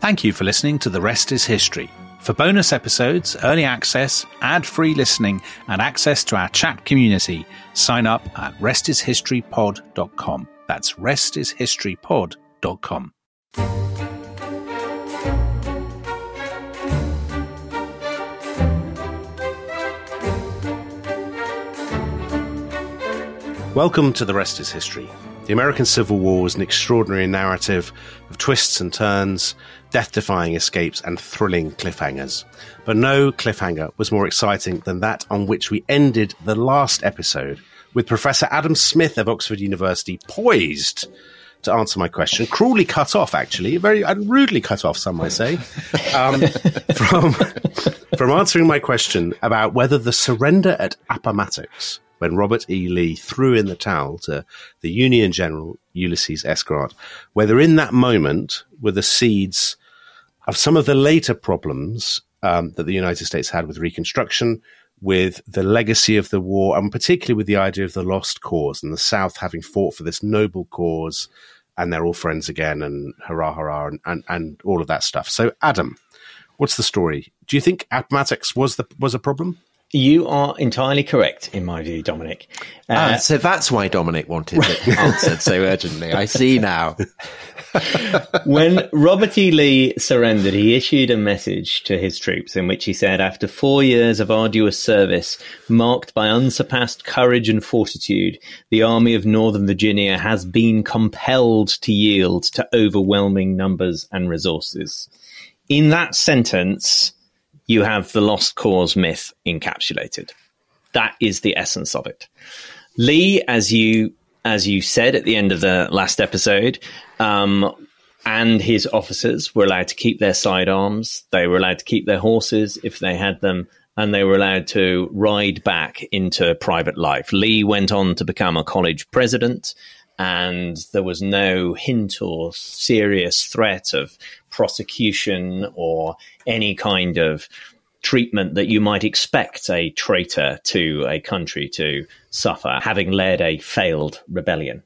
Thank you for listening to The Rest is History. For bonus episodes, early access, ad free listening, and access to our chat community, sign up at restishistorypod.com. That's restishistorypod.com. Welcome to The Rest is History. The American Civil War was an extraordinary narrative of twists and turns, death defying escapes, and thrilling cliffhangers. But no cliffhanger was more exciting than that on which we ended the last episode with Professor Adam Smith of Oxford University poised to answer my question, cruelly cut off, actually, very and rudely cut off, some might say, um, from, from answering my question about whether the surrender at Appomattox when Robert E. Lee threw in the towel to the Union General Ulysses S. Grant, whether in that moment were the seeds of some of the later problems um, that the United States had with Reconstruction, with the legacy of the war, and particularly with the idea of the lost cause and the South having fought for this noble cause, and they're all friends again, and hurrah, hurrah, and, and, and all of that stuff. So, Adam, what's the story? Do you think Appomattox was the was a problem? You are entirely correct, in my view, Dominic. Uh, ah, so that's why Dominic wanted it answered so urgently. I see now. when Robert E. Lee surrendered, he issued a message to his troops in which he said, After four years of arduous service, marked by unsurpassed courage and fortitude, the Army of Northern Virginia has been compelled to yield to overwhelming numbers and resources. In that sentence, you have the lost cause myth encapsulated. That is the essence of it. Lee, as you as you said at the end of the last episode, um, and his officers were allowed to keep their sidearms. They were allowed to keep their horses if they had them, and they were allowed to ride back into private life. Lee went on to become a college president, and there was no hint or serious threat of prosecution or any kind of treatment that you might expect a traitor to a country to suffer, having led a failed rebellion.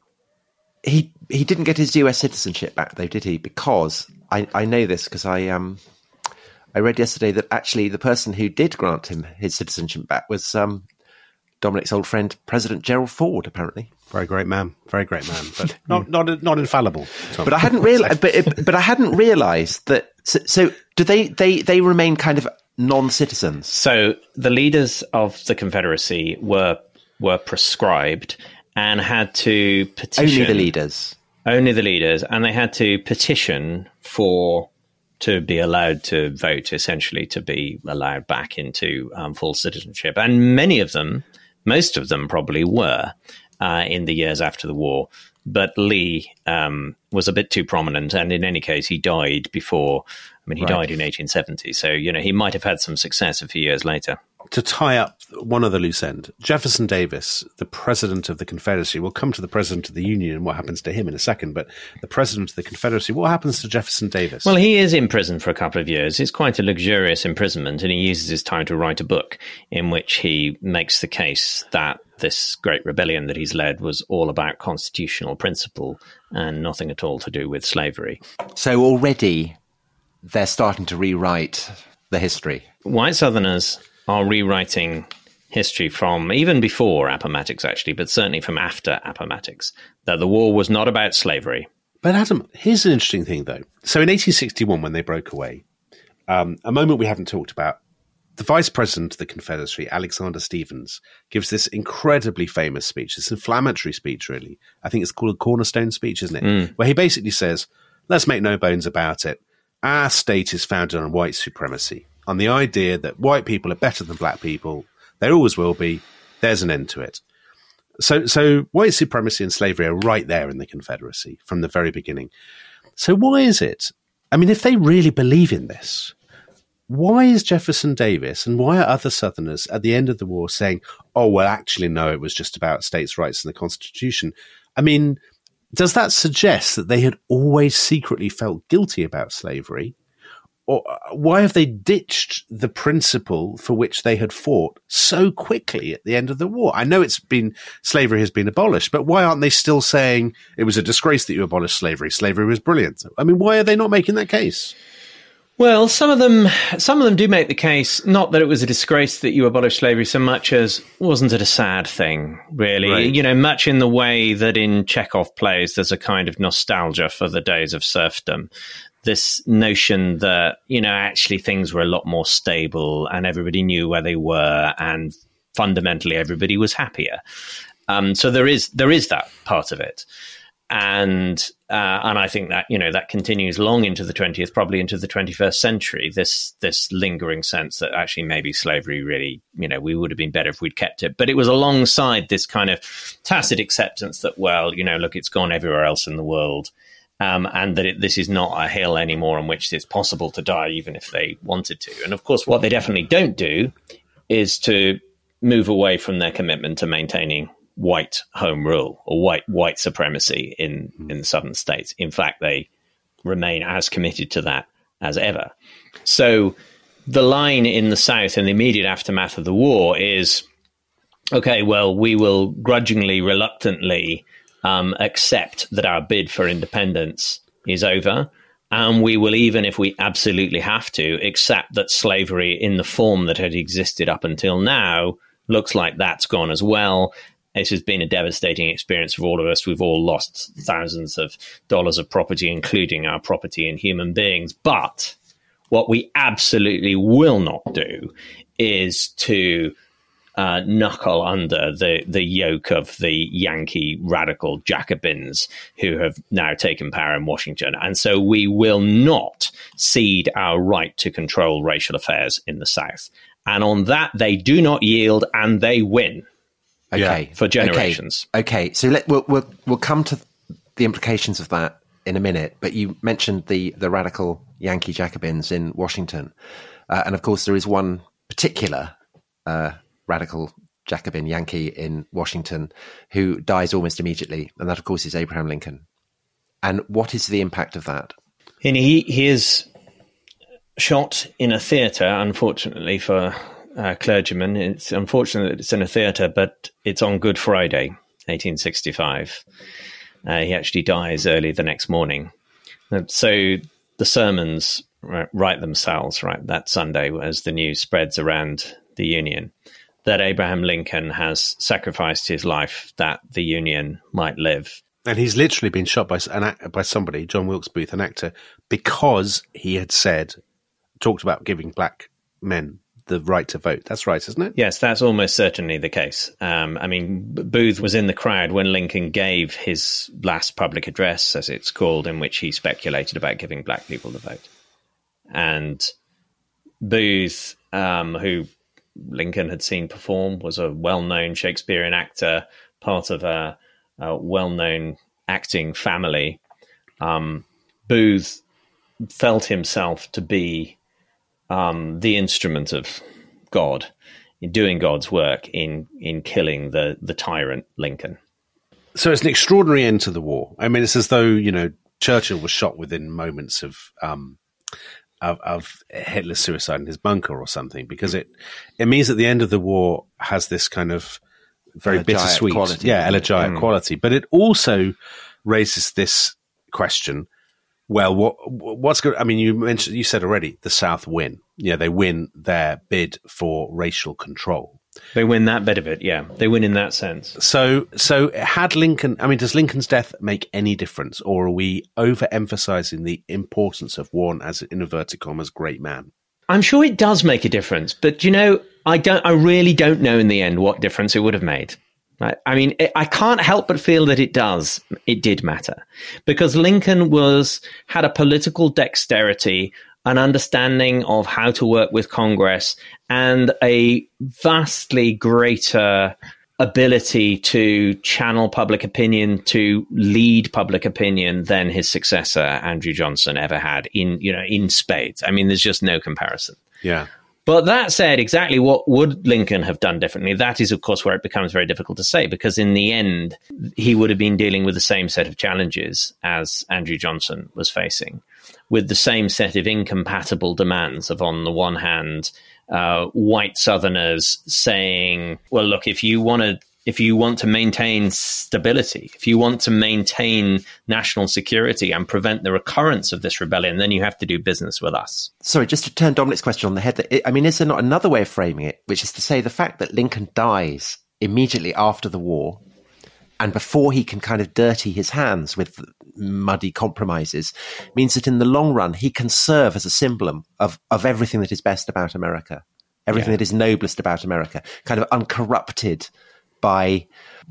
He he didn't get his U.S. citizenship back, though, did he? Because I, I know this because I um I read yesterday that actually the person who did grant him his citizenship back was um Dominic's old friend President Gerald Ford, apparently. Very great man, very great man, but not not not infallible. Tom. But I hadn't realized. but but I hadn't realized that. So, so, do they they they remain kind of non-citizens? So the leaders of the Confederacy were were prescribed and had to petition. Only the leaders. Only the leaders, and they had to petition for to be allowed to vote, essentially to be allowed back into um, full citizenship. And many of them, most of them, probably were uh, in the years after the war. But Lee um, was a bit too prominent, and in any case, he died before. I mean, he right. died in 1870, so you know he might have had some success a few years later. To tie up one other loose end, Jefferson Davis, the president of the Confederacy, we'll come to the president of the Union and what happens to him in a second. But the president of the Confederacy, what happens to Jefferson Davis? Well, he is in prison for a couple of years. It's quite a luxurious imprisonment, and he uses his time to write a book in which he makes the case that this great rebellion that he's led was all about constitutional principle and nothing at all to do with slavery. So already they're starting to rewrite the history. White Southerners are rewriting history from even before Appomattox, actually, but certainly from after Appomattox, that the war was not about slavery. But Adam, here's an interesting thing, though. So in 1861, when they broke away, um, a moment we haven't talked about the vice president of the Confederacy, Alexander Stephens, gives this incredibly famous speech, this inflammatory speech, really. I think it's called a cornerstone speech, isn't it? Mm. Where he basically says, let's make no bones about it. Our state is founded on white supremacy, on the idea that white people are better than black people. There always will be. There's an end to it. So, so white supremacy and slavery are right there in the Confederacy from the very beginning. So why is it? I mean, if they really believe in this, why is Jefferson Davis and why are other Southerners at the end of the war saying, oh, well, actually, no, it was just about states' rights and the Constitution? I mean, does that suggest that they had always secretly felt guilty about slavery? Or uh, why have they ditched the principle for which they had fought so quickly at the end of the war? I know it's been slavery has been abolished, but why aren't they still saying it was a disgrace that you abolished slavery? Slavery was brilliant. I mean, why are they not making that case? Well, some of them, some of them do make the case not that it was a disgrace that you abolished slavery, so much as wasn't it a sad thing, really? Right. You know, much in the way that in Chekhov plays, there's a kind of nostalgia for the days of serfdom. This notion that you know actually things were a lot more stable and everybody knew where they were, and fundamentally everybody was happier. Um, so there is there is that part of it and uh, and I think that you know that continues long into the twentieth, probably into the twenty first century. This this lingering sense that actually maybe slavery really, you know, we would have been better if we'd kept it. But it was alongside this kind of tacit acceptance that, well, you know, look, it's gone everywhere else in the world. Um, and that it, this is not a hill anymore on which it's possible to die, even if they wanted to. And of course, what they definitely don't do is to move away from their commitment to maintaining white home rule or white white supremacy in in the southern states. In fact, they remain as committed to that as ever. So the line in the South in the immediate aftermath of the war is okay, well, we will grudgingly, reluctantly um, accept that our bid for independence is over. And we will, even if we absolutely have to, accept that slavery in the form that had existed up until now looks like that's gone as well. This has been a devastating experience for all of us. We've all lost thousands of dollars of property, including our property and human beings. But what we absolutely will not do is to uh, knuckle under the, the yoke of the Yankee radical Jacobins who have now taken power in Washington. And so we will not cede our right to control racial affairs in the South. And on that, they do not yield and they win. Okay, for generations. Okay, okay. so let, we'll, we'll we'll come to the implications of that in a minute. But you mentioned the the radical Yankee Jacobins in Washington, uh, and of course there is one particular uh, radical Jacobin Yankee in Washington who dies almost immediately, and that of course is Abraham Lincoln. And what is the impact of that? And he he is shot in a theatre, unfortunately for uh, clergyman. It's unfortunate that it's in a theatre, but it's on Good Friday, 1865. Uh, he actually dies early the next morning. Uh, so the sermons write themselves, right, that Sunday as the news spreads around the Union that Abraham Lincoln has sacrificed his life that the Union might live. And he's literally been shot by an by somebody, John Wilkes Booth, an actor, because he had said, talked about giving black men the right to vote. That's right, isn't it? Yes, that's almost certainly the case. Um, I mean, Booth was in the crowd when Lincoln gave his last public address, as it's called, in which he speculated about giving black people the vote. And Booth, um, who Lincoln had seen perform, was a well known Shakespearean actor, part of a, a well known acting family. Um, Booth felt himself to be um, the instrument of God in doing God's work in in killing the the tyrant Lincoln. So it's an extraordinary end to the war. I mean, it's as though you know Churchill was shot within moments of um, of, of Hitler's suicide in his bunker or something, because it it means that the end of the war has this kind of very Elegiac bittersweet, quality, yeah, elegiac Mm. quality. But it also raises this question: Well, what what's good? I mean, you mentioned, you said already, the South win. Yeah, they win their bid for racial control. They win that bit of it, yeah. They win in that sense. So, so had Lincoln? I mean, does Lincoln's death make any difference, or are we overemphasizing the importance of one as in inverted commas great man? I'm sure it does make a difference, but you know, I don't. I really don't know in the end what difference it would have made. I, I mean, it, I can't help but feel that it does. It did matter because Lincoln was had a political dexterity, an understanding of how to work with Congress, and a vastly greater ability to channel public opinion to lead public opinion than his successor Andrew Johnson ever had in you know in spades. I mean, there's just no comparison. Yeah, But that said, exactly what would Lincoln have done differently? That is, of course, where it becomes very difficult to say because in the end, he would have been dealing with the same set of challenges as Andrew Johnson was facing, with the same set of incompatible demands of, on the one hand, uh, white Southerners saying, well, look, if you want to if you want to maintain stability, if you want to maintain national security and prevent the recurrence of this rebellion, then you have to do business with us. Sorry, just to turn Dominic's question on the head. I mean, is there not another way of framing it, which is to say the fact that Lincoln dies immediately after the war, and before he can kind of dirty his hands with muddy compromises, means that in the long run he can serve as a symbol of of everything that is best about America, everything yeah. that is noblest about America, kind of uncorrupted by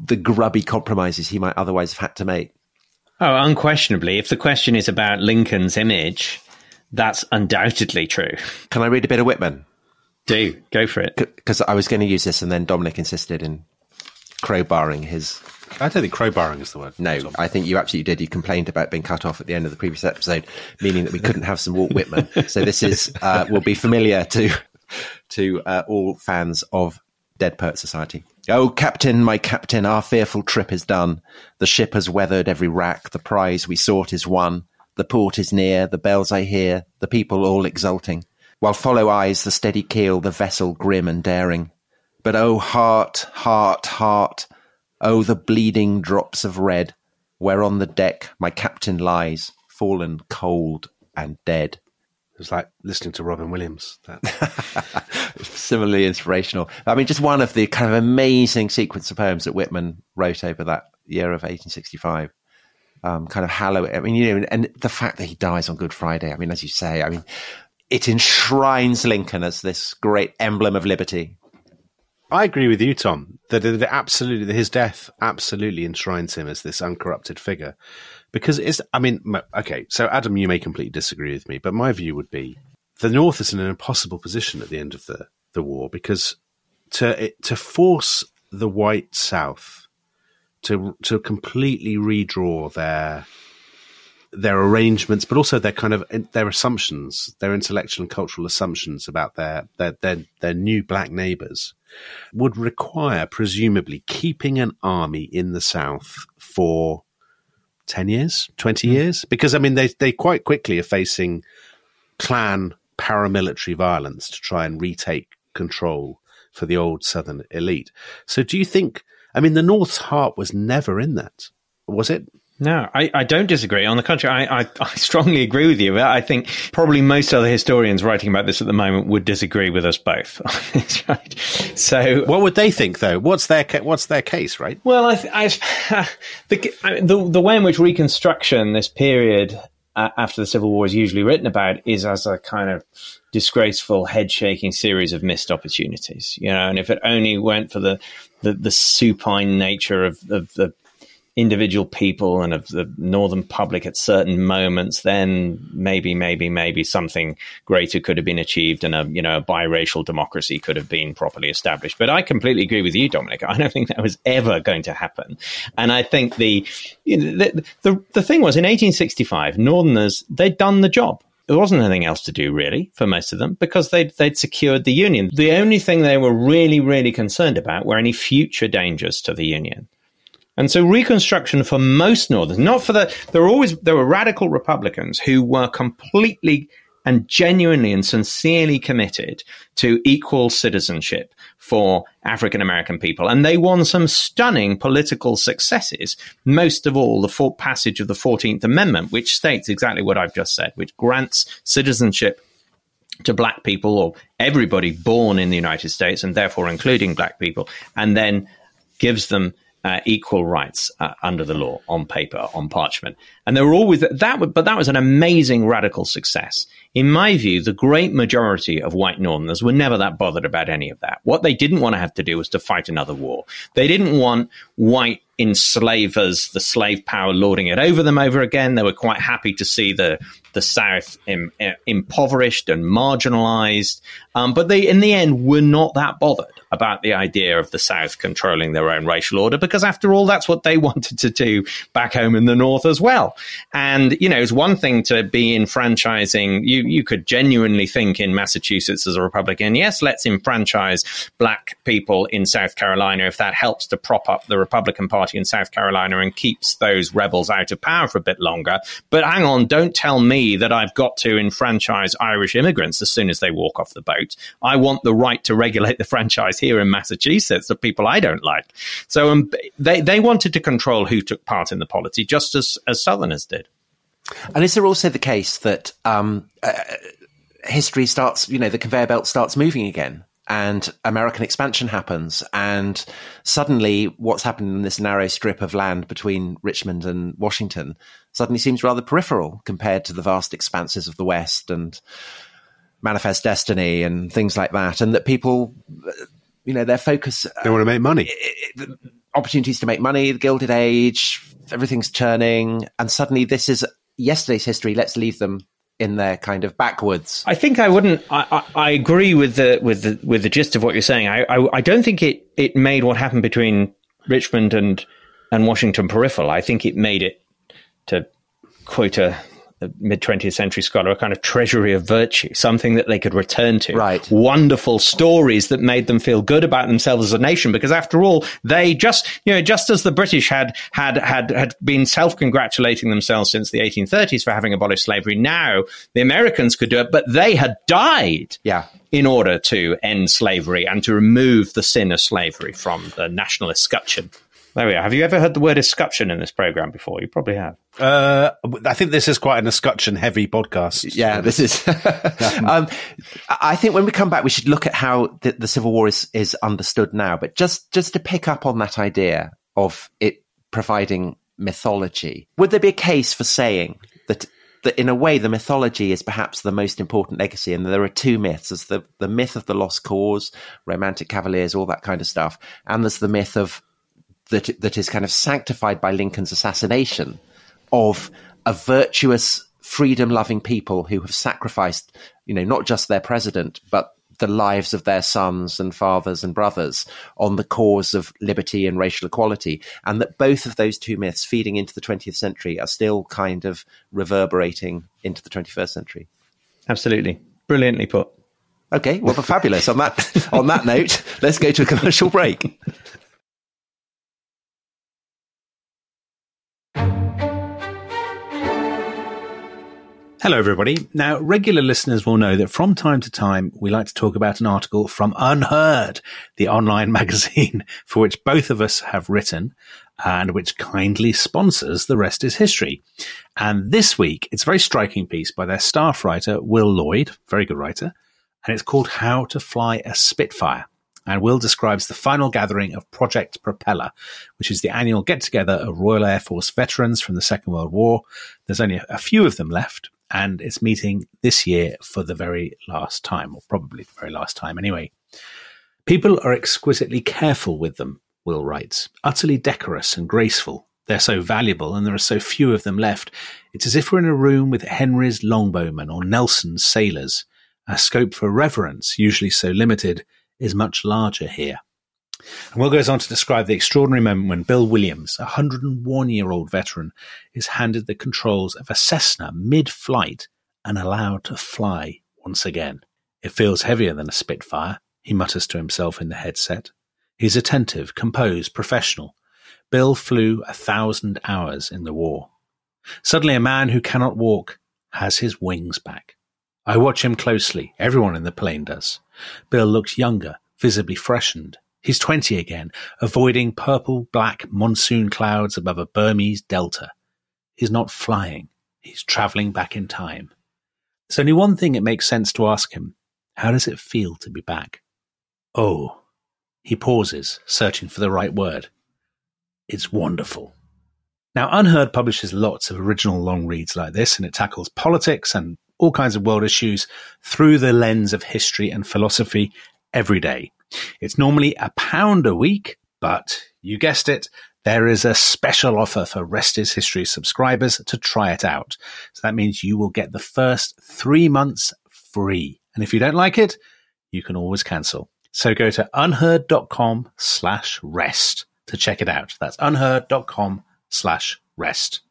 the grubby compromises he might otherwise have had to make. Oh, unquestionably. If the question is about Lincoln's image, that's undoubtedly true. Can I read a bit of Whitman? Do go for it. Because I was going to use this, and then Dominic insisted in crowbarring his. I don't think crowbarring is the word. No, I think you absolutely did. You complained about being cut off at the end of the previous episode, meaning that we couldn't have some Walt Whitman. so this is uh, will be familiar to to uh, all fans of Dead Poet Society. Oh, Captain, my Captain, our fearful trip is done. The ship has weathered every rack. The prize we sought is won. The port is near. The bells I hear. The people all exulting. While follow eyes the steady keel, the vessel grim and daring. But oh, heart, heart, heart. Oh, the bleeding drops of red, where on the deck my captain lies, fallen cold and dead. It was like listening to Robin Williams. Similarly inspirational. I mean, just one of the kind of amazing sequence of poems that Whitman wrote over that year of 1865. Um, kind of hallow. I mean, you know, and the fact that he dies on Good Friday. I mean, as you say, I mean, it enshrines Lincoln as this great emblem of liberty. I agree with you, Tom. That, absolutely, his death absolutely enshrines him as this uncorrupted figure because it's i mean okay so adam you may completely disagree with me but my view would be the north is in an impossible position at the end of the, the war because to to force the white south to to completely redraw their their arrangements, but also their kind of their assumptions, their intellectual and cultural assumptions about their their their, their new black neighbours, would require presumably keeping an army in the south for 10 years, 20 mm. years? Because, I mean, they, they quite quickly are facing Klan paramilitary violence to try and retake control for the old Southern elite. So do you think, I mean, the North's heart was never in that, was it? No, I, I don't disagree. On the contrary, I, I, I, strongly agree with you. I think probably most other historians writing about this at the moment would disagree with us both. right. So, what would they think, though? What's their what's their case, right? Well, I, I the, the the way in which Reconstruction, this period uh, after the Civil War, is usually written about, is as a kind of disgraceful, head shaking series of missed opportunities. You know, and if it only went for the the, the supine nature of, of the individual people and of the northern public at certain moments, then maybe, maybe, maybe something greater could have been achieved and a you know a biracial democracy could have been properly established. But I completely agree with you, Dominic. I don't think that was ever going to happen. And I think the you know, the, the the thing was in 1865, Northerners they'd done the job there wasn't anything else to do really for most of them because they'd, they'd secured the union. The only thing they were really, really concerned about were any future dangers to the union. And so Reconstruction for most Northerners, not for the, there were always, there were radical Republicans who were completely and genuinely and sincerely committed to equal citizenship for African American people. And they won some stunning political successes, most of all the passage of the 14th Amendment, which states exactly what I've just said, which grants citizenship to black people or everybody born in the United States and therefore including black people, and then gives them uh, equal rights uh, under the law on paper, on parchment. And there were always that, but that was an amazing radical success. In my view, the great majority of white Northerners were never that bothered about any of that. What they didn't want to have to do was to fight another war. They didn't want white enslavers, the slave power lording it over them over again. They were quite happy to see the the South Im, impoverished and marginalized. Um, but they, in the end, were not that bothered about the idea of the South controlling their own racial order because, after all, that's what they wanted to do back home in the North as well. And, you know, it's one thing to be enfranchising. You, you could genuinely think in Massachusetts as a Republican, yes, let's enfranchise black people in South Carolina if that helps to prop up the Republican Party in South Carolina and keeps those rebels out of power for a bit longer. But hang on, don't tell me that I've got to enfranchise Irish immigrants as soon as they walk off the boat. I want the right to regulate the franchise here in Massachusetts of people I don't like. So um, they, they wanted to control who took part in the polity just as, as Southerners did. And is there also the case that um, uh, history starts, you know, the conveyor belt starts moving again? and American expansion happens, and suddenly what's happened in this narrow strip of land between Richmond and Washington suddenly seems rather peripheral compared to the vast expanses of the West and Manifest Destiny and things like that, and that people, you know, their focus they want to make money, opportunities to make money, the Gilded Age, everything's churning, and suddenly this is yesterday's history. Let's leave them in their kind of backwards. I think I wouldn't. I, I, I, agree with the with the with the gist of what you're saying. I, I, I don't think it it made what happened between Richmond and and Washington peripheral. I think it made it to quote a mid 20th century scholar, a kind of treasury of virtue, something that they could return to. Right. Wonderful stories that made them feel good about themselves as a nation, because after all, they just, you know, just as the British had, had, had, had been self-congratulating themselves since the 1830s for having abolished slavery, now the Americans could do it, but they had died. Yeah. In order to end slavery and to remove the sin of slavery from the national escutcheon. There we are. Have you ever heard the word escutcheon in this program before? You probably have. Uh, I think this is quite an escutcheon heavy podcast. Yeah, this is. um, I think when we come back, we should look at how the, the, Civil War is, is understood now. But just, just to pick up on that idea of it providing mythology, would there be a case for saying that that in a way the mythology is perhaps the most important legacy and there are two myths there's the, the myth of the lost cause romantic cavaliers all that kind of stuff and there's the myth of that that is kind of sanctified by Lincoln's assassination of a virtuous, freedom-loving people who have sacrificed, you know, not just their president but the lives of their sons and fathers and brothers on the cause of liberty and racial equality, and that both of those two myths feeding into the 20th century are still kind of reverberating into the 21st century. Absolutely, brilliantly put. Okay, well, fabulous. on that on that note, let's go to a commercial break. Hello, everybody. Now, regular listeners will know that from time to time, we like to talk about an article from UnHerd, the online magazine for which both of us have written and which kindly sponsors The Rest is History. And this week, it's a very striking piece by their staff writer, Will Lloyd, very good writer, and it's called How to Fly a Spitfire. And Will describes the final gathering of Project Propeller, which is the annual get together of Royal Air Force veterans from the Second World War. There's only a few of them left, and it's meeting this year for the very last time, or probably the very last time anyway. People are exquisitely careful with them, Will writes, utterly decorous and graceful. They're so valuable and there are so few of them left. It's as if we're in a room with Henry's longbowmen or Nelson's sailors. Our scope for reverence, usually so limited, is much larger here. And Will goes on to describe the extraordinary moment when Bill Williams, a 101 year old veteran, is handed the controls of a Cessna mid flight and allowed to fly once again. It feels heavier than a Spitfire, he mutters to himself in the headset. He's attentive, composed, professional. Bill flew a thousand hours in the war. Suddenly, a man who cannot walk has his wings back. I watch him closely. Everyone in the plane does. Bill looks younger, visibly freshened. He's 20 again, avoiding purple black monsoon clouds above a Burmese delta. He's not flying. He's traveling back in time. There's only one thing it makes sense to ask him. How does it feel to be back? Oh. He pauses, searching for the right word. It's wonderful. Now, UnHerd publishes lots of original long reads like this, and it tackles politics and all kinds of world issues through the lens of history and philosophy every day. It's normally a pound a week, but you guessed it, there is a special offer for Rest is History subscribers to try it out. So that means you will get the first three months free. And if you don't like it, you can always cancel. So go to unherd.com slash rest to check it out. That's unherd.com slash rest.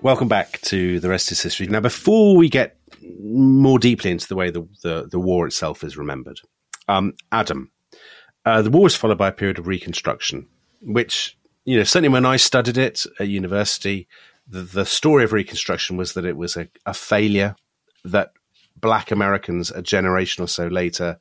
Welcome back to The Rest is History. Now, before we get more deeply into the way the the, the war itself is remembered, um, Adam, uh, the war was followed by a period of reconstruction, which you know certainly when I studied it at university, the, the story of reconstruction was that it was a, a failure that black Americans a generation or so later,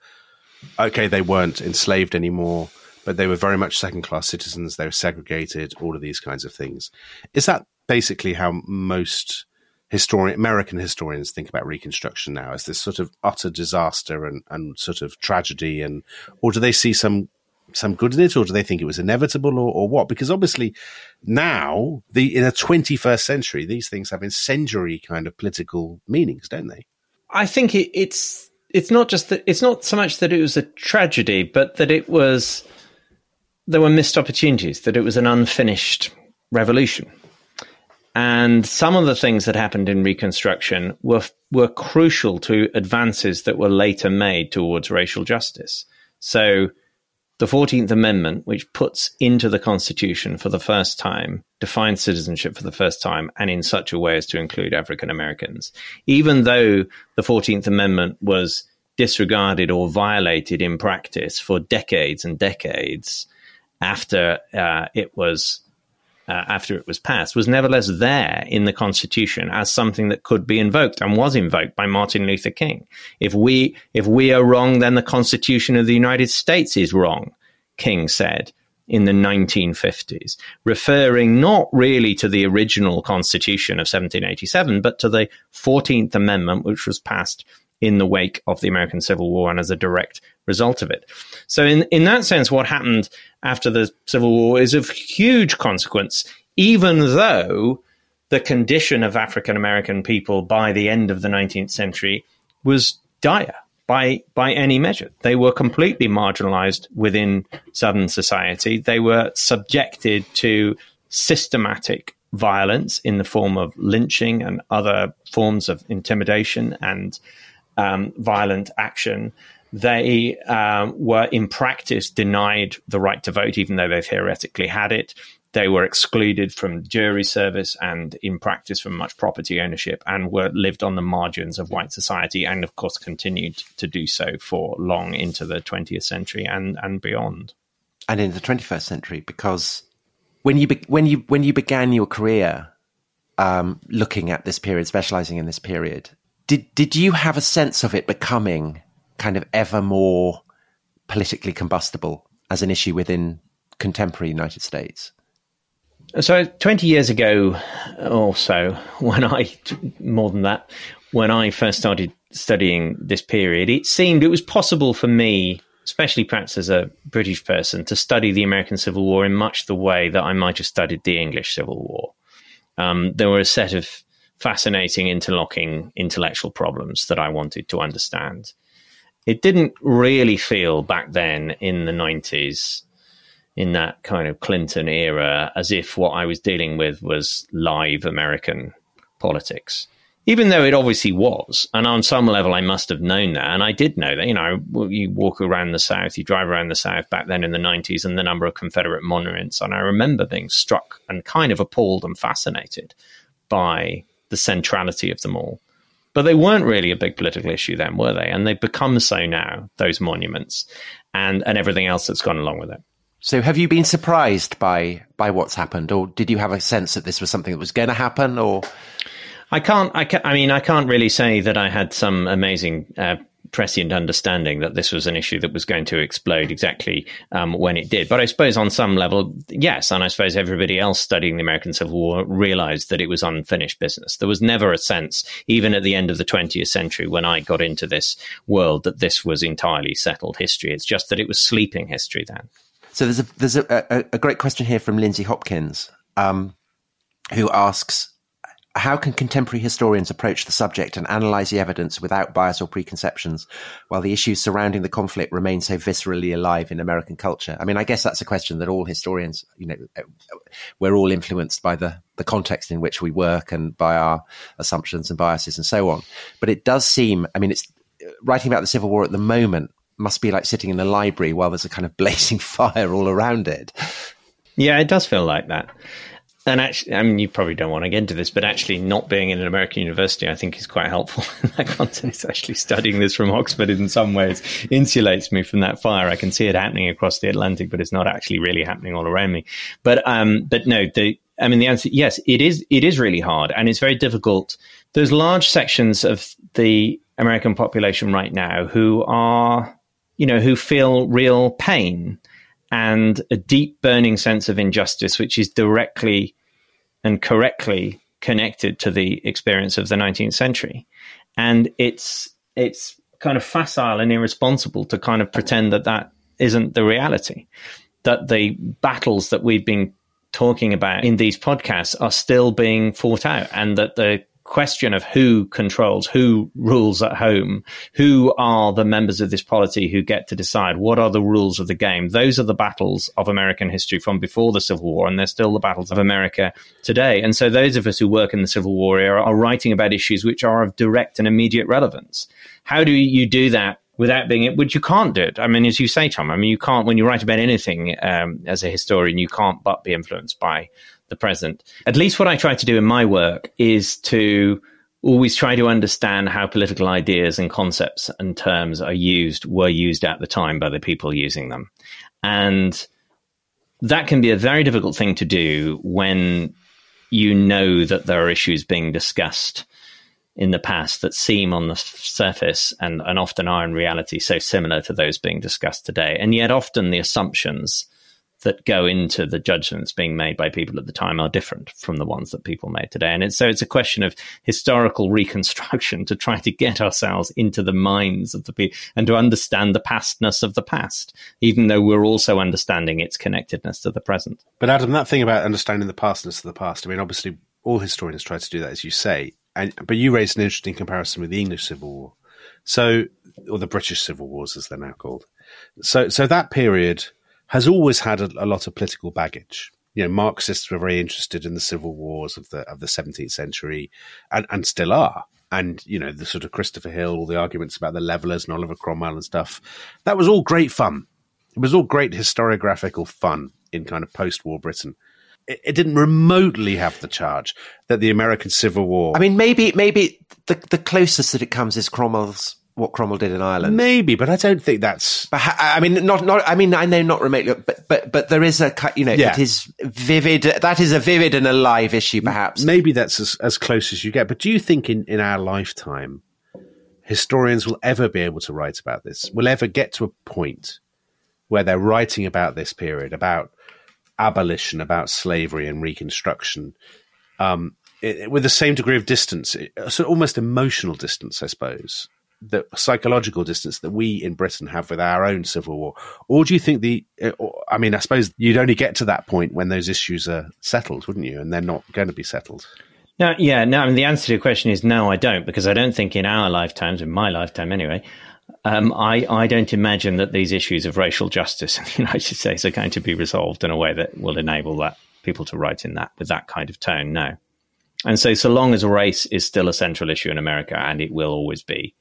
okay, they weren't enslaved anymore, but they were very much second class citizens. They were segregated, all of these kinds of things. Is that basically how most historian American historians think about Reconstruction now as this sort of utter disaster and, and sort of tragedy and or do they see some some good in it or do they think it was inevitable or, or what? Because obviously now the in the twenty first century these things have incendiary kind of political meanings, don't they? I think it, it's it's not just that it's not so much that it was a tragedy, but that it was there were missed opportunities, that it was an unfinished revolution. And some of the things that happened in Reconstruction were were crucial to advances that were later made towards racial justice. So the 14th Amendment, which puts into the Constitution for the first time, defines citizenship for the first time, and in such a way as to include African Americans. Even though the 14th Amendment was disregarded or violated in practice for decades and decades after uh, it was uh, after it was passed was nevertheless there in the Constitution as something that could be invoked and was invoked by Martin Luther King. If we if we are wrong, then the Constitution of the United States is wrong, King said in the 1950s, referring not really to the original Constitution of 1787, but to the 14th Amendment, which was passed in the wake of the American Civil War and as a direct result of it. So, in, in that sense, what happened after the Civil War is of huge consequence, even though the condition of African American people by the end of the 19th century was dire by by any measure. They were completely marginalized within Southern society. They were subjected to systematic violence in the form of lynching and other forms of intimidation and um, violent action. They um, were in practice denied the right to vote, even though they theoretically had it. They were excluded from jury service and, in practice, from much property ownership, and were lived on the margins of white society, and of course continued to do so for long into the 20th century and and beyond. And in the 21st century, because when you be- when you when you began your career um, looking at this period, specializing in this period, did did you have a sense of it becoming kind of ever more politically combustible as an issue within contemporary United States? So, 20 years ago or so, when I, more than that, when I first started studying this period, it seemed it was possible for me, especially perhaps as a British person, to study the American Civil War in much the way that I might have studied the English Civil War. Um, there were a set of fascinating, interlocking intellectual problems that I wanted to understand. It didn't really feel back then in the 90s, in that kind of Clinton era, as if what I was dealing with was live American politics. Even though it obviously was, and on some level I must have known that, and I did know that. You know, you walk around the South, you drive around the South back then in the '90s, and the number of Confederate monuments, and I remember being struck and kind of appalled and fascinated by the centrality of them all. But they weren't really a big political issue then, were they? And they've become so now, those monuments and, and everything else that's gone along with it. So have you been surprised by by what's happened or did you have a sense that this was something that was going to happen or I can't I, can't, I mean I can't really say that I had some amazing uh, prescient understanding that this was an issue that was going to explode exactly um, when it did. But I suppose on some level, yes. And I suppose everybody else studying the American Civil War realized that it was unfinished business. There was never a sense, even at the end of the 20th century, when I got into this world, that this was entirely settled history. It's just that it was sleeping history then. So there's a there's a, a, a great question here from Lindsay Hopkins, um, who asks how can contemporary historians approach the subject and analyze the evidence without bias or preconceptions while the issues surrounding the conflict remain so viscerally alive in American culture? I mean, I guess that's a question that all historians, you know, we're all influenced by the, the context in which we work and by our assumptions and biases and so on. But it does seem, I mean, it's writing about the Civil War at the moment must be like sitting in a library while there's a kind of blazing fire all around it. Yeah, it does feel like that. And actually, I mean, you probably don't want to get into this, but actually, not being in an American university, I think, is quite helpful in that context. Actually, studying this from Oxford in some ways insulates me from that fire. I can see it happening across the Atlantic, but it's not actually really happening all around me. But, um, but no, the, I mean, the answer, yes, it is, it is really hard and it's very difficult. There's large sections of the American population right now who are, you know, who feel real pain and a deep burning sense of injustice, which is directly and correctly connected to the experience of the 19th century. And it's, it's kind of facile and irresponsible to kind of pretend that that isn't the reality, that the battles that we've been talking about in these podcasts are still being fought out and that the question of who controls, who rules at home, who are the members of this polity who get to decide what are the rules of the game. Those are the battles of American history from before the Civil War, and they're still the battles of America today. And so those of us who work in the Civil War era are writing about issues which are of direct and immediate relevance. How do you do that without being it, which you can't do it. I mean, as you say, Tom, I mean, you can't, when you write about anything um, as a historian, you can't but be influenced by the present. At least what I try to do in my work is to always try to understand how political ideas and concepts and terms are used, were used at the time by the people using them. And that can be a very difficult thing to do when you know that there are issues being discussed in the past that seem on the surface and, and often are in reality so similar to those being discussed today. And yet often the assumptions that go into the judgments being made by people at the time are different from the ones that people made today. And it's, so it's a question of historical reconstruction to try to get ourselves into the minds of the people and to understand the pastness of the past, even though we're also understanding its connectedness to the present. But Adam, that thing about understanding the pastness of the past, I mean, obviously all historians try to do that, as you say. And, but you raised an interesting comparison with the English Civil War. So, or the British Civil Wars, as they're now called. So, so that period, has always had a, a, lot of political baggage. You know, Marxists were very interested in the civil wars of the of the 17th century, and, and still are. And you know, the sort of Christopher Hill, all the arguments about the levelers and Oliver Cromwell and stuff. That was all great fun. It was all great historiographical fun in kind of post-war Britain. It, it didn't remotely have the charge that the American Civil War. I mean, maybe maybe the the closest that it comes is Cromwell's what Cromwell did in Ireland. Maybe, but I don't think that's. But I mean, not not. I mean, I know not remotely, but but but there is a you know, yeah. it is vivid. That is a vivid and alive issue, perhaps. Maybe that's as as close as you get. But do you think in in our lifetime, historians will ever be able to write about this? Will ever get to a point where they're writing about this period, about abolition, about slavery and Reconstruction, um, it, with the same degree of distance, so almost emotional distance, I suppose, the psychological distance that we in Britain have with our own civil war, or do you think the? Uh, I mean, I suppose you'd only get to that point when those issues are settled, wouldn't you? And they're not going to be settled. No, yeah, no. I mean, the answer to your question is no. I don't because I don't think in our lifetimes, in my lifetime anyway, um, I I don't imagine that these issues of racial justice in the United States are going to be resolved in a way that will enable that people to write in that with that kind of tone. No. And so, so long as race is still a central issue in America, and it will always be,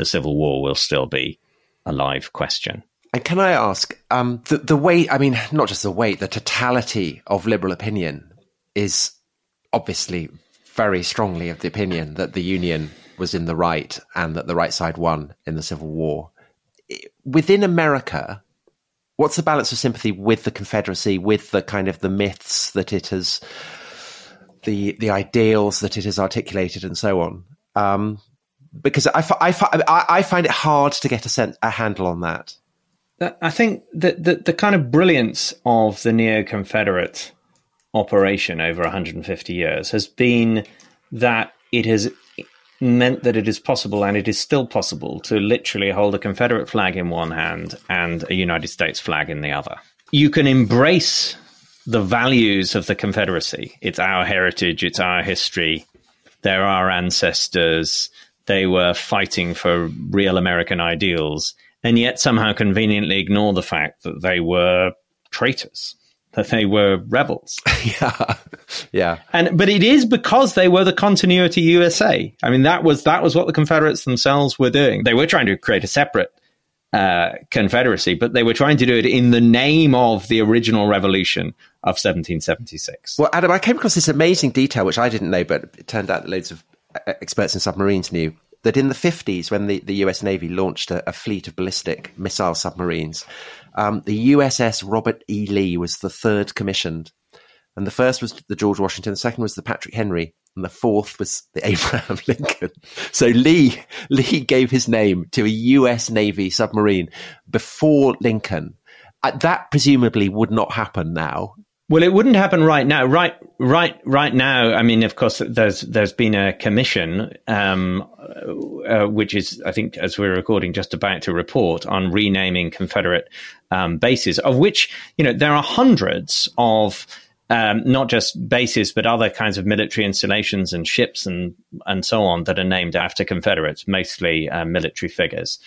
the Civil War will still be a live question. And can I ask, um, the, the weight, I mean, not just the weight, the totality of liberal opinion is obviously very strongly of the opinion that the Union was in the right and that the right side won in the Civil War. Within America, what's the balance of sympathy with the Confederacy, with the kind of the myths that it has, the the ideals that it has articulated, and so on? Um, because I, I, I find it hard to get a, sense, a handle on that. I think that the, the kind of brilliance of the neo Confederate operation over 150 years has been that it has meant that it is possible, and it is still possible, to literally hold a Confederate flag in one hand and a United States flag in the other. You can embrace the values of the Confederacy. It's our heritage, it's our history, they're our ancestors, they were fighting for real American ideals, and yet somehow conveniently ignore the fact that they were traitors, that they were rebels. yeah, yeah. And but it is because they were the continuity USA. I mean, that was that was what the Confederates themselves were doing. They were trying to create a separate uh, Confederacy, but they were trying to do it in the name of the original revolution of 1776. Well, Adam, I came across this amazing detail, which I didn't know, but it turned out that loads of experts in submarines knew that in the 50s, when the, the US Navy launched a, a fleet of ballistic missile submarines, um, the USS Robert E. Lee was the third commissioned. And the first was the George Washington, the second was the Patrick Henry, and the fourth was the Abraham Lincoln. So Lee Lee gave his name to a U.S. Navy submarine before Lincoln. Uh, that presumably would not happen now. Well, it wouldn't happen right now. Right, right, right now. I mean, of course, there's there's been a commission, um, uh, which is, I think, as we're recording, just about to report on renaming Confederate um, bases, of which you know there are hundreds of um, not just bases, but other kinds of military installations and ships and and so on that are named after Confederates, mostly uh, military figures.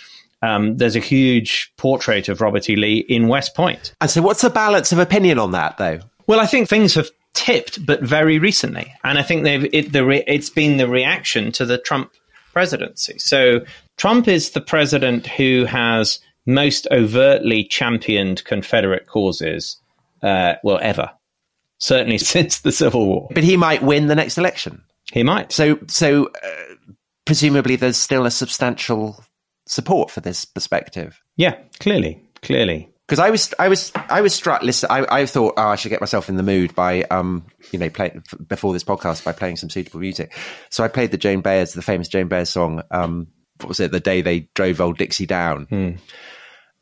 Um, there's a huge portrait of Robert E. Lee in West Point. And so, what's the balance of opinion on that, though? Well, I think things have tipped, but very recently, and I think they've it, the re, it's been the reaction to the Trump presidency. So Trump is the president who has most overtly championed Confederate causes, uh, well, ever certainly since the Civil War. But he might win the next election. He might. So, so uh, presumably, there's still a substantial support for this perspective. Yeah, clearly, clearly. Because I was, I was, I was struck. Listen, I, I thought, oh, I should get myself in the mood by, um, you know, play before this podcast by playing some suitable music. So I played the Joan Baez, the famous Joan Baez song. Um, what was it? The day they drove old Dixie down, hmm.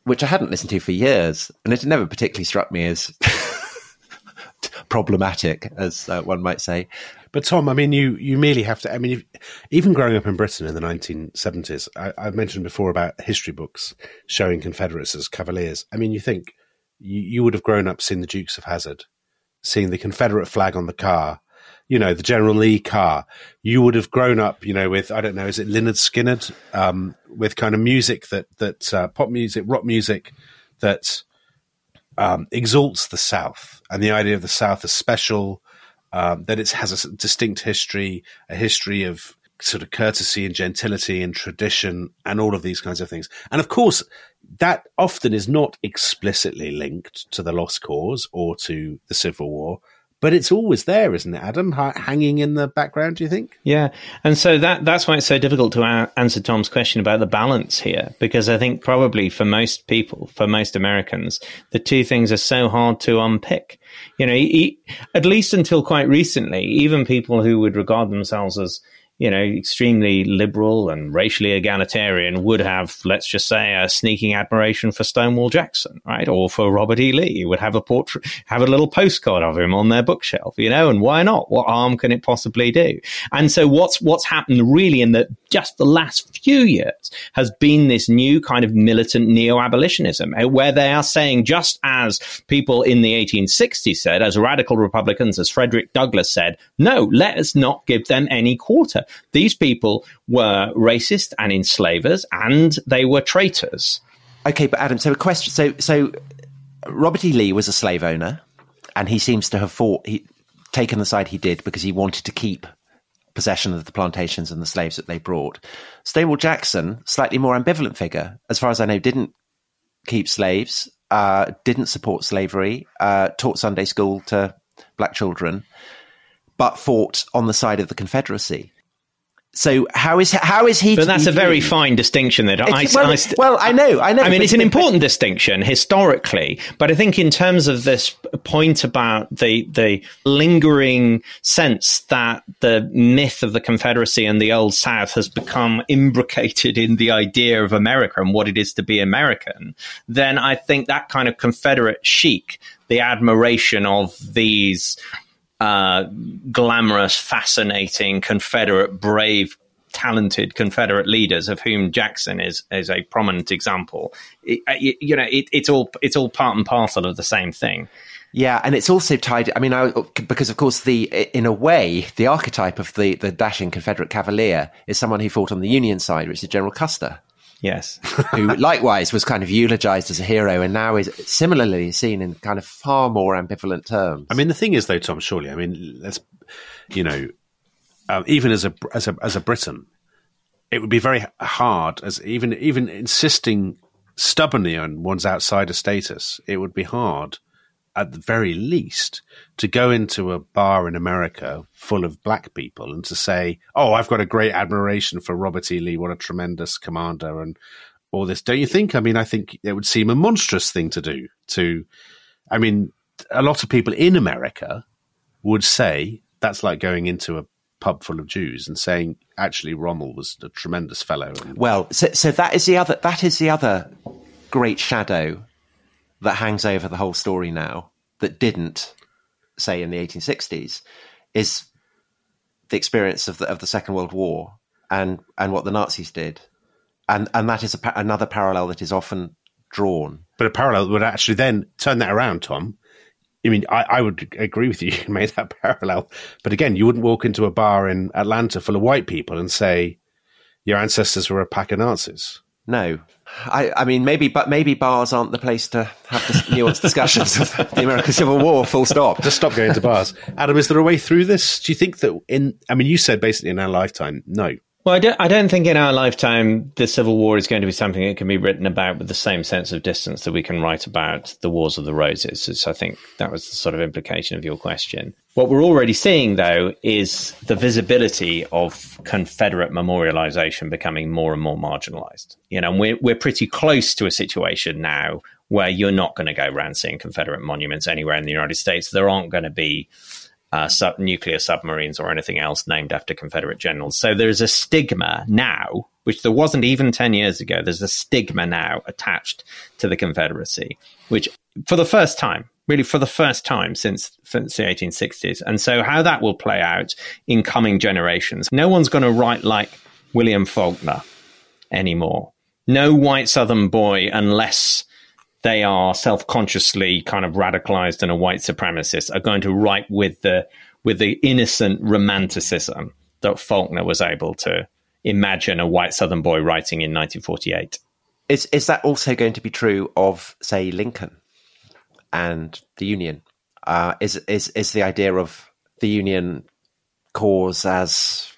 which I hadn't listened to for years, and it never particularly struck me as problematic, as uh, one might say. But Tom, I mean, you you merely have to. I mean, even growing up in Britain in the 1970s, I, I, mentioned before about history books showing Confederates as cavaliers. I mean, you think you, you would have grown up seeing the Dukes of Hazzard, seeing the Confederate flag on the car, you know, the General Lee car. You would have grown up, you know, with I don't know, is it Lynyrd Skynyrd, um, with kind of music that that uh, pop music, rock music that um, exalts the South and the idea of the South as special, um, that it has a distinct history, a history of sort of courtesy and gentility and tradition and all of these kinds of things. And of course, that often is not explicitly linked to the lost cause or to the Civil War, but it's always there, isn't it, Adam? H- hanging in the background, do you think? Yeah, and so that that's why it's so difficult to a- answer Tom's question about the balance here, because I think probably for most people, for most Americans, the two things are so hard to unpick. You know, he, at least until quite recently, even people who would regard themselves as you know, extremely liberal and racially egalitarian would have, let's just say, a sneaking admiration for Stonewall Jackson, right? Or for Robert E. Lee, would have a portrait, have a little postcard of him on their bookshelf, you know, and why not? What harm can it possibly do? And so what's, what's happened really in the, just the last few years has been this new kind of militant neo-abolitionism eh, where they are saying, just as people in the 1860s said, as radical Republicans, as Frederick Douglass said, no, let us not give them any quarter. These people were racist and enslavers, and they were traitors. Okay, but Adam, so a question. So, so Robert E. Lee was a slave owner, and he seems to have fought, he, taken the side he did because he wanted to keep possession of the plantations and the slaves that they brought. Stonewall Jackson, slightly more ambivalent figure, as far as I know, didn't keep slaves, uh, didn't support slavery, uh, taught Sunday school to black children, but fought on the side of the Confederacy. So how is how is he? But that's a very fine distinction. That I, well, I well, I know, I know. I mean, it's an important distinction historically, but I think in terms of this point about the the lingering sense that the myth of the Confederacy and the Old South has become imbricated in the idea of America and what it is to be American, then I think that kind of Confederate chic, the admiration of these uh, glamorous, fascinating Confederate, brave, talented Confederate leaders, of whom Jackson is is a prominent example. It, uh, you know, it, it's all it's all part and parcel of the same thing. Yeah, and it's also tied. I mean, I, because of course, the in a way, the archetype of the the dashing Confederate cavalier is someone who fought on the Union side, which is General Custer. Yes. who likewise was kind of eulogized as a hero and now is similarly seen in kind of far more ambivalent terms. I mean, the thing is, though, Tom, surely, I mean, let's, you know, um, even as a, as a, as a Briton, it would be very hard as even, even insisting stubbornly on one's outsider status, it would be hard, at the very least, to go into a bar in America full of black people and to say, "Oh, I've got a great admiration for Robert E. Lee. What a tremendous commander!" and all this. Don't you think? I mean, I think it would seem a monstrous thing to do. To, I mean, a lot of people in America would say that's like going into a pub full of Jews and saying actually Rommel was a tremendous fellow. Well, so, so that is the other that is the other great shadow that hangs over the whole story now that didn't say in the 1860s is the experience of the of the Second World War and and what the Nazis did, and and that is a, another parallel that is often drawn. but a parallel would actually then turn that around, Tom. I mean, I, I would agree with you. You made that parallel, but again, you wouldn't walk into a bar in Atlanta full of white people and say your ancestors were a pack of Nazis. No, I, I mean maybe, but maybe bars aren't the place to have nuanced discussions of the American Civil War. Full stop. Just stop going to bars. Adam, is there a way through this? Do you think that in? I mean, you said basically in our lifetime, no. Well, I don't, I don't think in our lifetime the Civil War is going to be something that can be written about with the same sense of distance that we can write about the Wars of the Roses. So I think that was the sort of implication of your question. What we're already seeing, though, is the visibility of Confederate memorialization becoming more and more marginalized. You know, we're, we're pretty close to a situation now where you're not going to go around seeing Confederate monuments anywhere in the United States. There aren't going to be uh, sub- nuclear submarines or anything else named after Confederate generals. So there's a stigma now, which there wasn't even 10 years ago. There's a stigma now attached to the Confederacy, which for the first time, really for the first time since, since the 1860s. And so how that will play out in coming generations, no one's going to write like William Faulkner anymore. No white Southern boy, unless they are self-consciously kind of radicalized and a white supremacist are going to write with the with the innocent romanticism that Faulkner was able to imagine a white southern boy writing in 1948. Is is that also going to be true of say Lincoln and the Union? Uh, is is is the idea of the Union cause as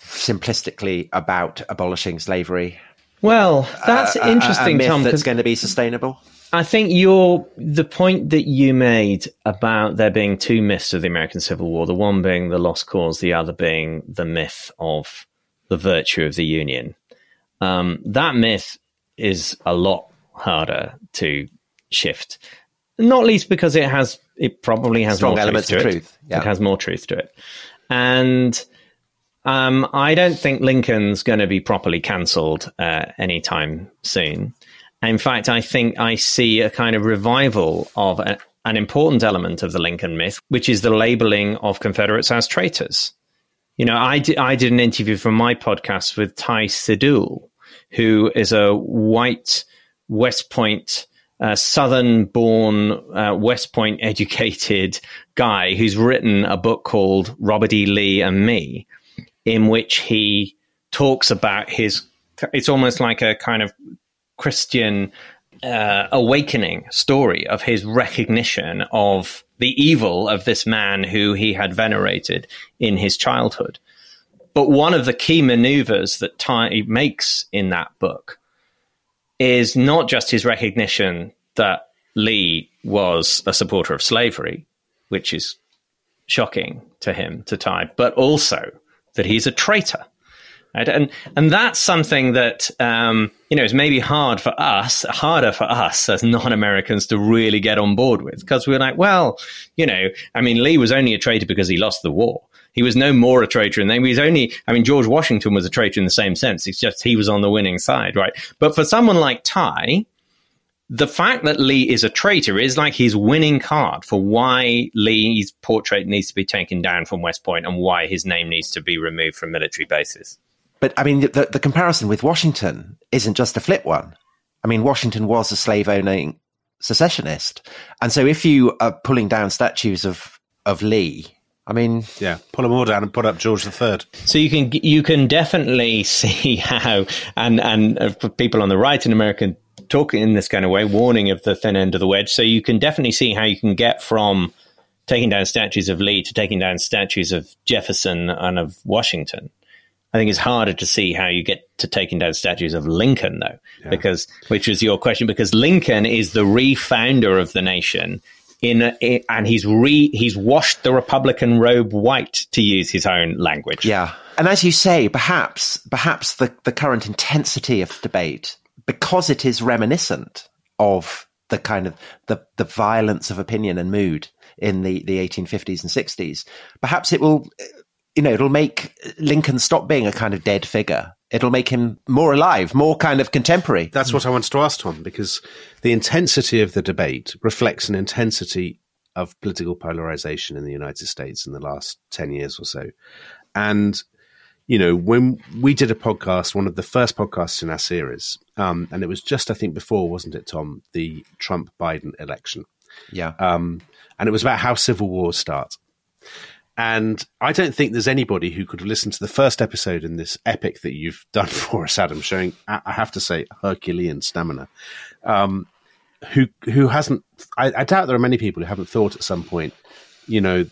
simplistically about abolishing slavery? Well, that's a- a- interesting, a myth Tom. That's going to be sustainable. I think your the point that you made about there being two myths of the American Civil War, the one being the lost cause, the other being the myth of the virtue of the Union. Um, that myth is a lot harder to shift, not least because it has it probably has Strong more elements of truth, yeah. It has more truth to it, and um, I don't think Lincoln's going to be properly cancelled uh, anytime soon. In fact, I think I see a kind of revival of a, an important element of the Lincoln myth, which is the labeling of Confederates as traitors. You know, I did, I did an interview for my podcast with Ty Seidule, who is a white West Point, uh, Southern born, uh, West Point educated guy who's written a book called Robert E. Lee and Me, in which he talks about his, it's almost like a kind of Christian uh, awakening story of his recognition of the evil of this man who he had venerated in his childhood. But one of the key maneuvers that Ty makes in that book is not just his recognition that Lee was a supporter of slavery, which is shocking to him, to Ty, but also that he's a traitor. Right? And and that's something that um, you know is maybe hard for us, harder for us as non-Americans to really get on board with, because we're like, well, you know, I mean, Lee was only a traitor because he lost the war. He was no more a traitor, then he was only. I mean, George Washington was a traitor in the same sense. It's just he was on the winning side, right? But for someone like Ty, the fact that Lee is a traitor is like his winning card for why Lee's portrait needs to be taken down from West Point and why his name needs to be removed from military bases. But I mean, the, the comparison with Washington isn't just a flip one. I mean, Washington was a slave owning secessionist. And so if you are pulling down statues of, of Lee, I mean, Yeah, pull them all down and put up George III. So you can you can definitely see how and and uh, people on the right in America talk in this kind of way, warning of the thin end of the wedge. So you can definitely see how you can get from taking down statues of Lee to taking down statues of Jefferson and of Washington. I think it's harder to see how you get to taking down statues of Lincoln, though, yeah. because which was your question, because Lincoln is the refounder of the nation. In, in, and he's re he's washed the Republican robe white to use his own language. Yeah, and as you say, perhaps perhaps the the current intensity of debate, because it is reminiscent of the kind of the the violence of opinion and mood in the the 1850s and 60s, perhaps it will you know, it'll make Lincoln stop being a kind of dead figure. It'll make him more alive, more kind of contemporary. That's what I wanted to ask Tom, because the intensity of the debate reflects an intensity of political polarization in the United States in the last 10 years or so. And, you know, when we did a podcast, one of the first podcasts in our series, um, and it was just, I think, before, wasn't it, Tom, the Trump Biden election? Yeah. Um, and it was about how civil wars start. And I don't think there's anybody who could have listened to the first episode in this epic that you've done for us, Adam, showing, I have to say, Herculean stamina, um, who who hasn't. I, I doubt there are many people who haven't thought at some point, you know,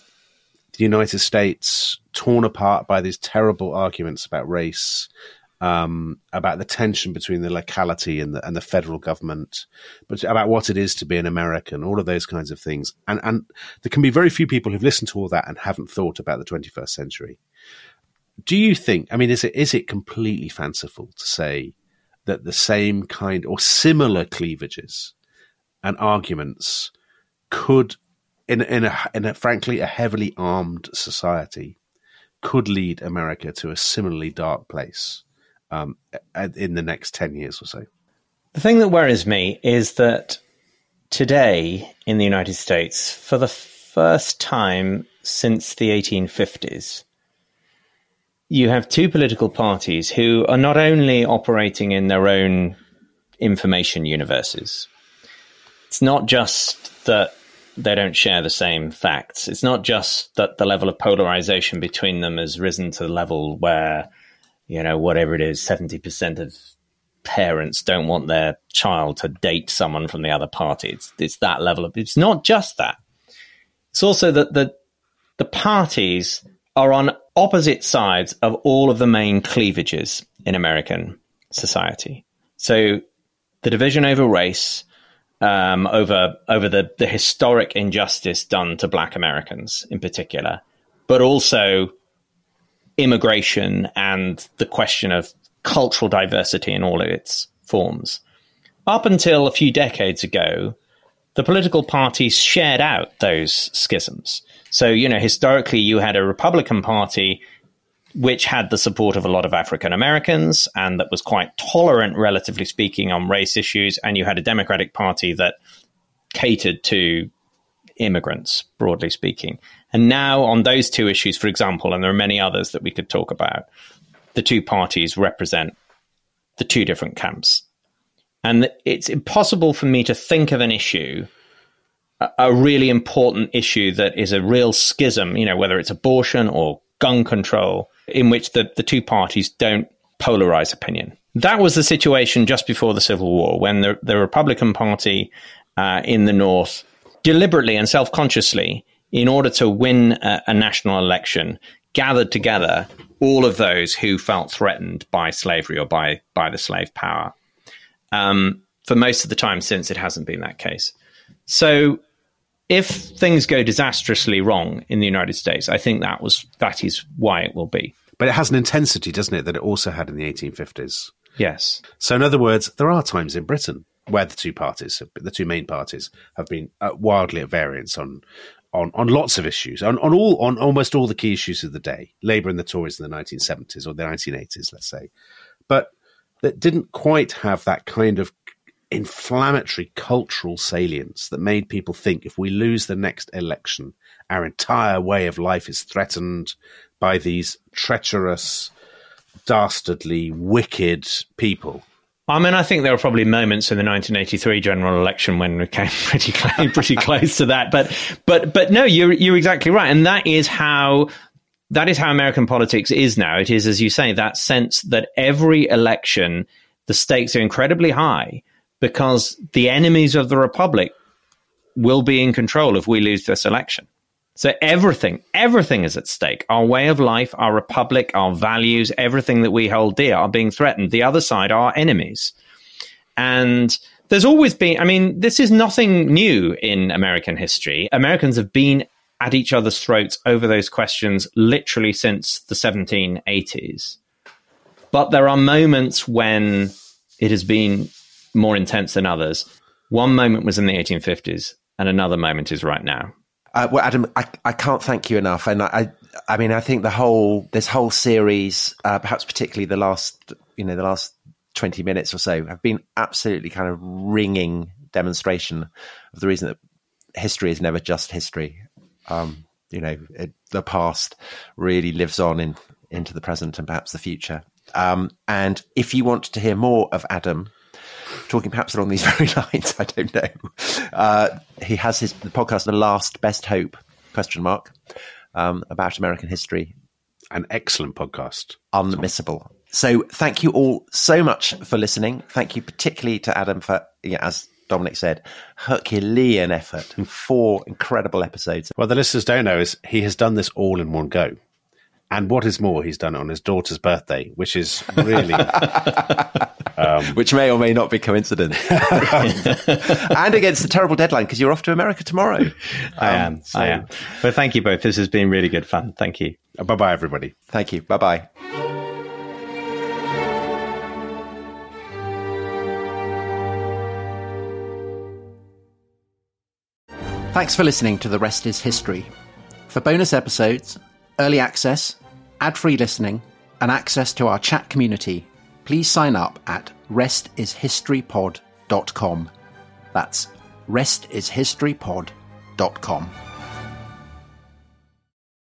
the United States torn apart by these terrible arguments about race, um, about the tension between the locality and the and the federal government, but about what it is to be an American, all of those kinds of things. And and there can be very few people who've listened to all that and haven't thought about the 21st century. Do you think? I mean, is it is it completely fanciful to say that the same kind or similar cleavages and arguments could, in in a in a frankly a heavily armed society, could lead America to a similarly dark place? um, in the next 10 years or so. The thing that worries me is that today in the United States, for the first time since the 1850s, you have two political parties who are not only operating in their own information universes. It's not just that they don't share the same facts. It's not just that the level of polarization between them has risen to the level where you know, whatever it is, 70% of parents don't want their child to date someone from the other party. It's, it's that level of, it's not just that. It's also that the, the parties are on opposite sides of all of the main cleavages in American society. So the division over race, um, over over the, the historic injustice done to Black Americans in particular, but also immigration and the question of cultural diversity in all of its forms. Up until a few decades ago, the political parties shared out those schisms. So, you know, historically, you had a Republican Party which had the support of a lot of African Americans and that was quite tolerant, relatively speaking, on race issues. And you had a Democratic Party that catered to immigrants, broadly speaking. And now, on those two issues, for example, and there are many others that we could talk about, the two parties represent the two different camps. And it's impossible for me to think of an issue, a, really important issue that is a real schism, you know, whether it's abortion or gun control, in which the, the two parties don't polarize opinion. That was the situation just before the Civil War when the, the Republican Party uh, in the North deliberately and self consciously in order to win a, a national election, gathered together all of those who felt threatened by slavery or by by the slave power. Um, for most of the time since, it hasn't been that case. So, if things go disastrously wrong in the United States, I think that was that is why it will be. But it has an intensity, doesn't it, that it also had in the 1850s? Yes. So, in other words, there are times in Britain where the two parties, the two main parties, have been uh, wildly at variance on on, on lots of issues, on, on all on almost all the key issues of the day, Labour and the Tories in the 1970s or the 1980s, let's say, but that didn't quite have that kind of inflammatory cultural salience that made people think if we lose the next election, our entire way of life is threatened by these treacherous, dastardly, wicked people I mean, I think there were probably moments in the 1983 general election when we came pretty close, pretty close to that. But, but, but no, you're you're exactly right, and that is how that is how American politics is now. It is, as you say, that sense that every election the stakes are incredibly high because the enemies of the republic will be in control if we lose this election. So everything, everything is at stake. Our way of life, our republic, our values, everything that we hold dear are being threatened. The other side are enemies. And there's always been, I mean, this is nothing new in American history. Americans have been at each other's throats over those questions literally since the 1780s. But there are moments when it has been more intense than others. One moment was in the 1850s, and another moment is right now. Uh, well, Adam, I, I can't thank you enough, and I, I mean, I think the whole this whole series, uh, perhaps particularly the last, you know, the last twenty minutes or so, have been absolutely kind of ringing demonstration of the reason that history is never just history. Um, you know, it, the past really lives on in into the present and perhaps the future. Um, and if you want to hear more of Adam talking perhaps along these very lines. I don't know. Uh, he has his the podcast, "The Last Best Hope?" question mark um, about American history. An excellent podcast, unmissable. So, thank you all so much for listening. Thank you particularly to Adam for, yeah, as Dominic said, Herculean effort. and Four incredible episodes. Well, the listeners don't know is he has done this all in one go. And what is more, he's done it on his daughter's birthday, which is really. um, which may or may not be coincidence. and against the terrible deadline because you're off to America tomorrow. Um, I am. So. I am. But thank you both. This has been really good fun. Thank you. Bye bye, everybody. Thank you. Bye bye. Thanks for listening to The Rest is History. For bonus episodes, early access, ad free listening, and access to our chat community, please sign up at restishistorypod.com. That's restishistorypod.com.